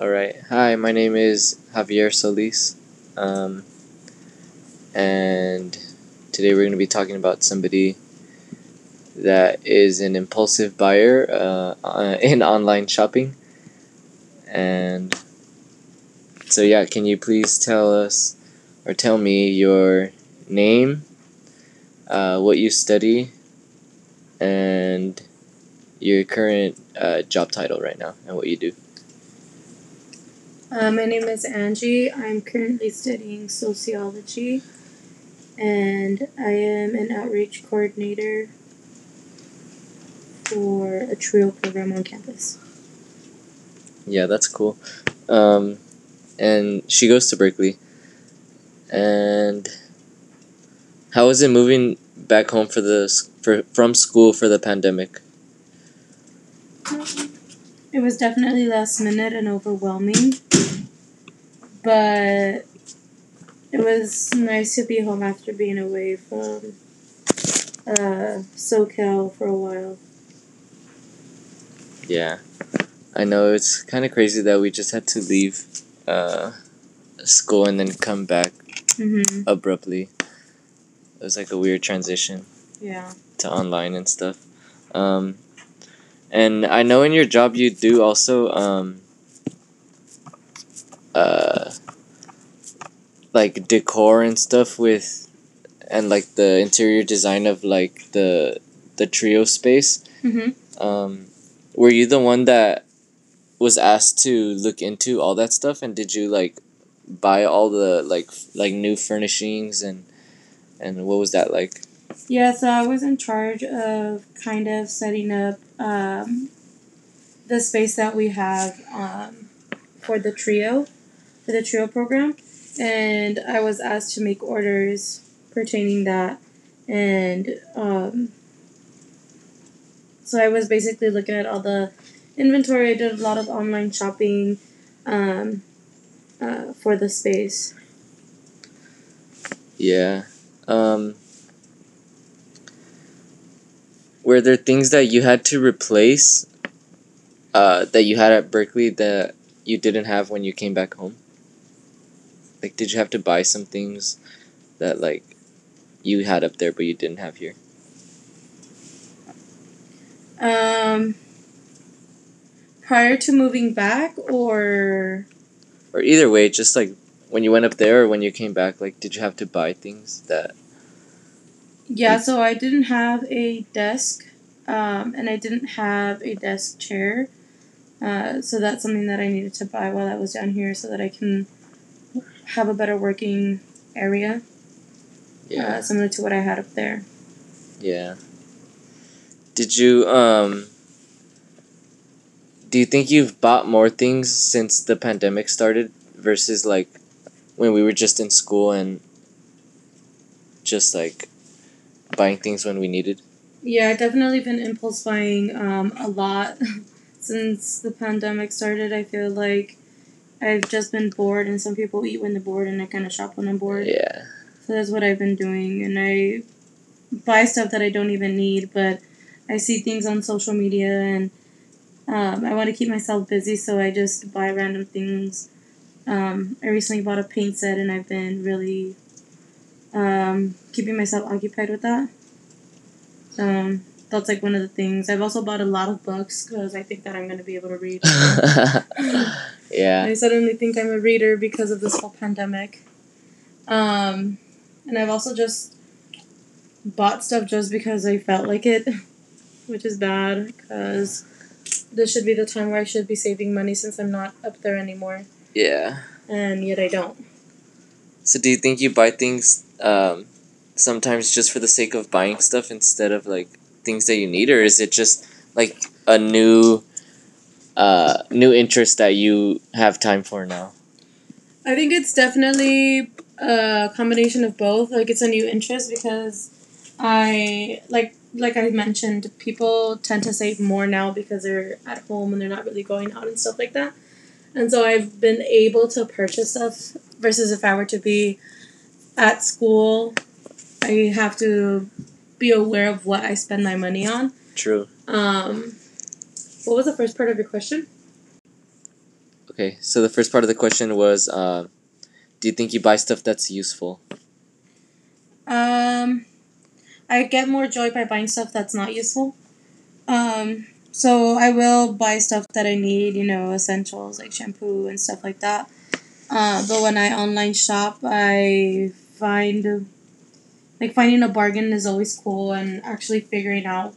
All right. Hi, my name is Javier Solis. Um, and today we're going to be talking about somebody that is an impulsive buyer uh, uh, in online shopping. And so, yeah, can you please tell us or tell me your name, uh, what you study, and your current uh, job title right now, and what you do? Uh, my name is Angie. I'm currently studying sociology, and I am an outreach coordinator for a TRIO program on campus. Yeah, that's cool. Um, and she goes to Berkeley. And how was it moving back home for the for from school for the pandemic? It was definitely last minute and overwhelming, but it was nice to be home after being away from uh, SoCal for a while. Yeah, I know it's kind of crazy that we just had to leave uh, school and then come back Mm-hmm. abruptly. It was like a weird transition. Yeah. to online and stuff. Um, and I know in your job you do also um, uh, like decor and stuff with, and like the interior design of like the the trio space. Mm-hmm. Um, were you the one that was asked to look into all that stuff, and did you like buy all the like f- like new furnishings and and what was that like? Yeah, so I was in charge of kind of setting up um, the space that we have um, for the trio, for the trio program, and I was asked to make orders pertaining that, and um, so I was basically looking at all the inventory. I did a lot of online shopping um, uh, for the space. Yeah. Um, were there things that you had to replace uh, that you had at Berkeley that you didn't have when you came back home? Like, did you have to buy some things that, like, you had up there but you didn't have here? Um, prior to moving back, or Or either way, just like when you went up there or when you came back, like, did you have to buy things that. yeah, so I didn't have a desk, um, and I didn't have a desk chair. Uh, so that's something that I needed to buy while I was down here, so that I can have a better working area, Yeah. uh, similar to what I had up there. Yeah. Did you um do you think you've bought more things since the pandemic started versus like when we were just in school and just like buying things when we needed? Yeah, I've definitely been impulse buying um, a lot since the pandemic started. I feel like I've just been bored, and some people eat when they're bored, and I kind of shop when I'm bored. Yeah. So that's what I've been doing, and I buy stuff that I don't even need, but I see things on social media, and um, I want to keep myself busy, so I just buy random things. Um, I recently bought a paint set, and I've been really um, keeping myself occupied with that. Um, that's like one of the things. I've also bought a lot of books because I think that I'm going to be able to read. yeah. I suddenly think I'm a reader because of this whole pandemic. Um, and I've also just bought stuff just because I felt like it, which is bad because this should be the time where I should be saving money since I'm not up there anymore, Yeah. and yet I don't. So do you think you buy things um sometimes just for the sake of buying stuff instead of like things that you need or is it just like a new uh new interest that you have time for now? I think it's definitely a combination of both. Like it's a new interest because I like like I mentioned, people tend to save more now because they're at home and they're not really going out and stuff like that. And so I've been able to purchase stuff versus if I were to be at school, I have to be aware of what I spend my money on. True. Um, what was the first part of your question? Okay, so the first part of the question was, uh, do you think you buy stuff that's useful? Um, I get more joy by buying stuff that's not useful. Um, so I will buy stuff that I need, you know, essentials like shampoo and stuff like that. Uh, but when I online shop, I find like finding a bargain is always cool, and actually figuring out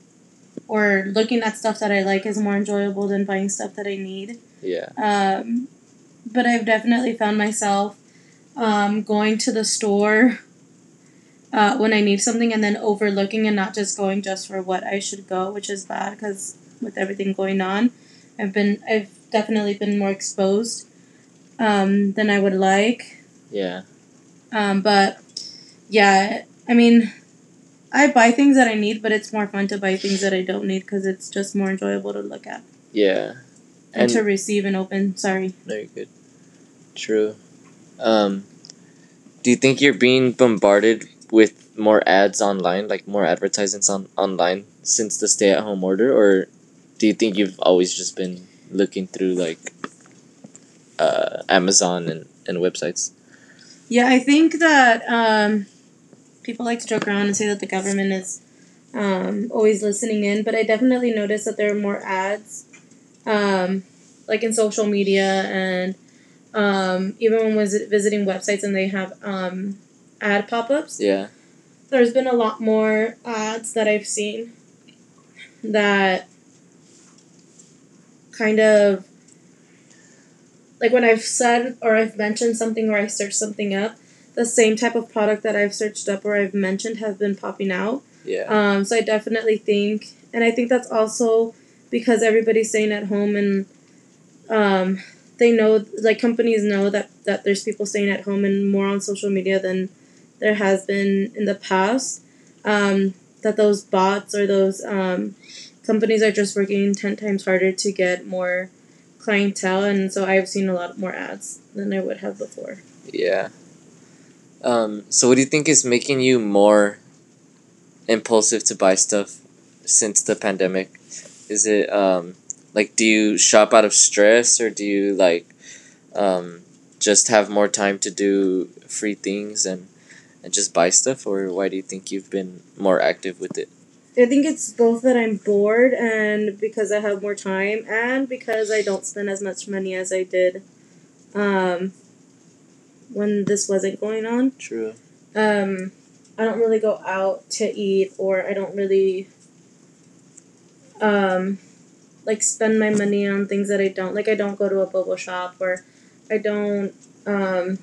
or looking at stuff that I like is more enjoyable than buying stuff that I need. Yeah. Um, but I've definitely found myself um, going to the store uh, when I need something and then overlooking and not just going just for what I should go, which is bad because with everything going on, I've been I've definitely been more exposed um, than I would like. Yeah. Um, but yeah, I mean, I buy things that I need, but it's more fun to buy things that I don't need because it's just more enjoyable to look at Yeah. and, to receive and open. Sorry. Very good. True. Um, do you think you're being bombarded with more ads online, like more advertisements on online since the stay-at-home order, or do you think you've always just been looking through like uh, Amazon and, and websites? Yeah, I think that um, people like to joke around and say that the government is um, always listening in, but I definitely noticed that there are more ads, um, like in social media and um, even when was visiting websites and they have um, ad pop ups. Yeah. There's been a lot more ads that I've seen that kind of like when I've said or I've mentioned something or I searched something up, the same type of product that I've searched up or I've mentioned have been popping out. Yeah. Um, so I definitely think, and I think that's also because everybody's staying at home and um, they know, like companies know that, that there's people staying at home and more on social media than there has been in the past. Um, that those bots or those um, companies are just working 10 times harder to get more clientele. And so I've seen a lot more ads than I would have before. Yeah. Um, so what do you think is making you more impulsive to buy stuff since the pandemic? Is it um, like do you shop out of stress or do you like um, just have more time to do free things and and just buy stuff or why do you think you've been more active with it? I think it's both that I'm bored and because I have more time and because I don't spend as much money as I did um, when this wasn't going on. True. Um, I don't really go out to eat or I don't really um, like spend my money on things that I don't like. I don't go to a boba shop or I don't um,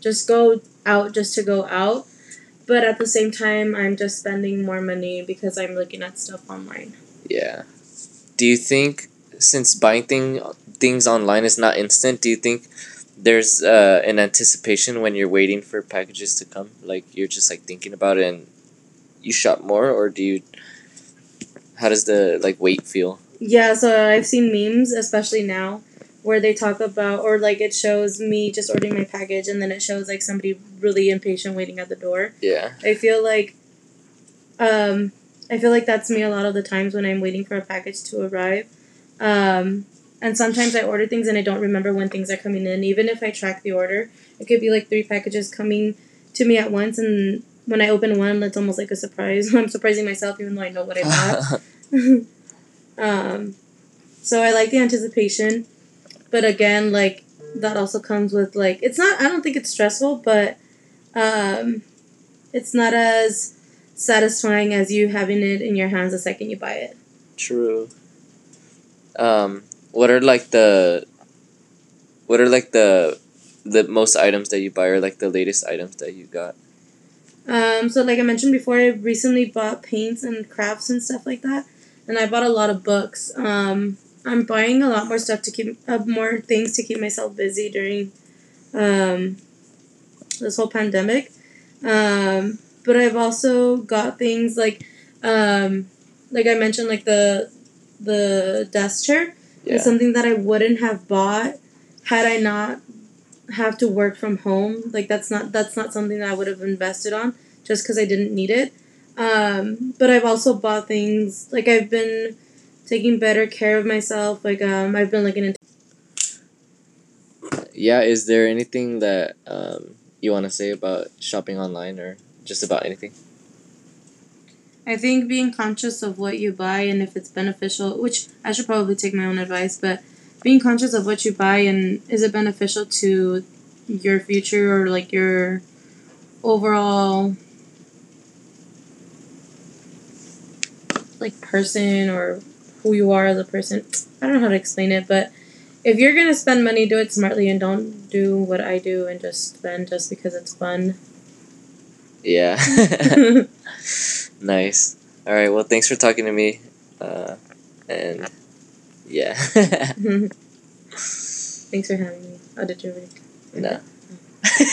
just go out just to go out. But at the same time, I'm just spending more money because I'm looking at stuff online. Yeah. Do you think since buying thing things online is not instant, do you think there's uh, an anticipation when you're waiting for packages to come? Like you're just like thinking about it and you shop more or do you how does the like wait feel? Yeah, so I've seen memes, especially now, where they talk about or like it shows me just ordering my package and then it shows like somebody really impatient waiting at the door. Yeah. I feel like um I feel like that's me a lot of the times when I'm waiting for a package to arrive. Um and sometimes I order things and I don't remember when things are coming in. Even if I track the order, it could be like three packages coming to me at once and when I open one, it's almost like a surprise. I'm surprising myself even though I know what I bought. um, so I like the anticipation, but again, like that also comes with like it's not. I don't think it's stressful, but um, it's not as satisfying as you having it in your hands the second you buy it. True. Um, what are like the what are like the the most items that you buy or like the latest items that you got? Um, so like I mentioned before, I recently bought paints and crafts and stuff like that, and I bought a lot of books. Um, I'm buying a lot more stuff to keep uh, more things to keep myself busy during um, this whole pandemic. Um, but I've also got things like um, like I mentioned, like the the desk chair Yeah. is something that I wouldn't have bought had I not have to work from home. Like that's not that's not something that I would have invested on just because I didn't need it. Um, but I've also bought things like I've been taking better care of myself. Like um, I've been looking into yeah, is there anything that um, you want to say about shopping online or just about anything? I think being conscious of what you buy and if it's beneficial, which I should probably take my own advice, but being conscious of what you buy and is it beneficial to your future or like your overall like person or who you are as a person. I don't know how to explain it, but if you're gonna spend money, do it smartly and don't do what I do and just spend just because it's fun. Yeah. nice. All right. Well, thanks for talking to me. Uh, and yeah. Thanks for having me. Oh, did you already? no.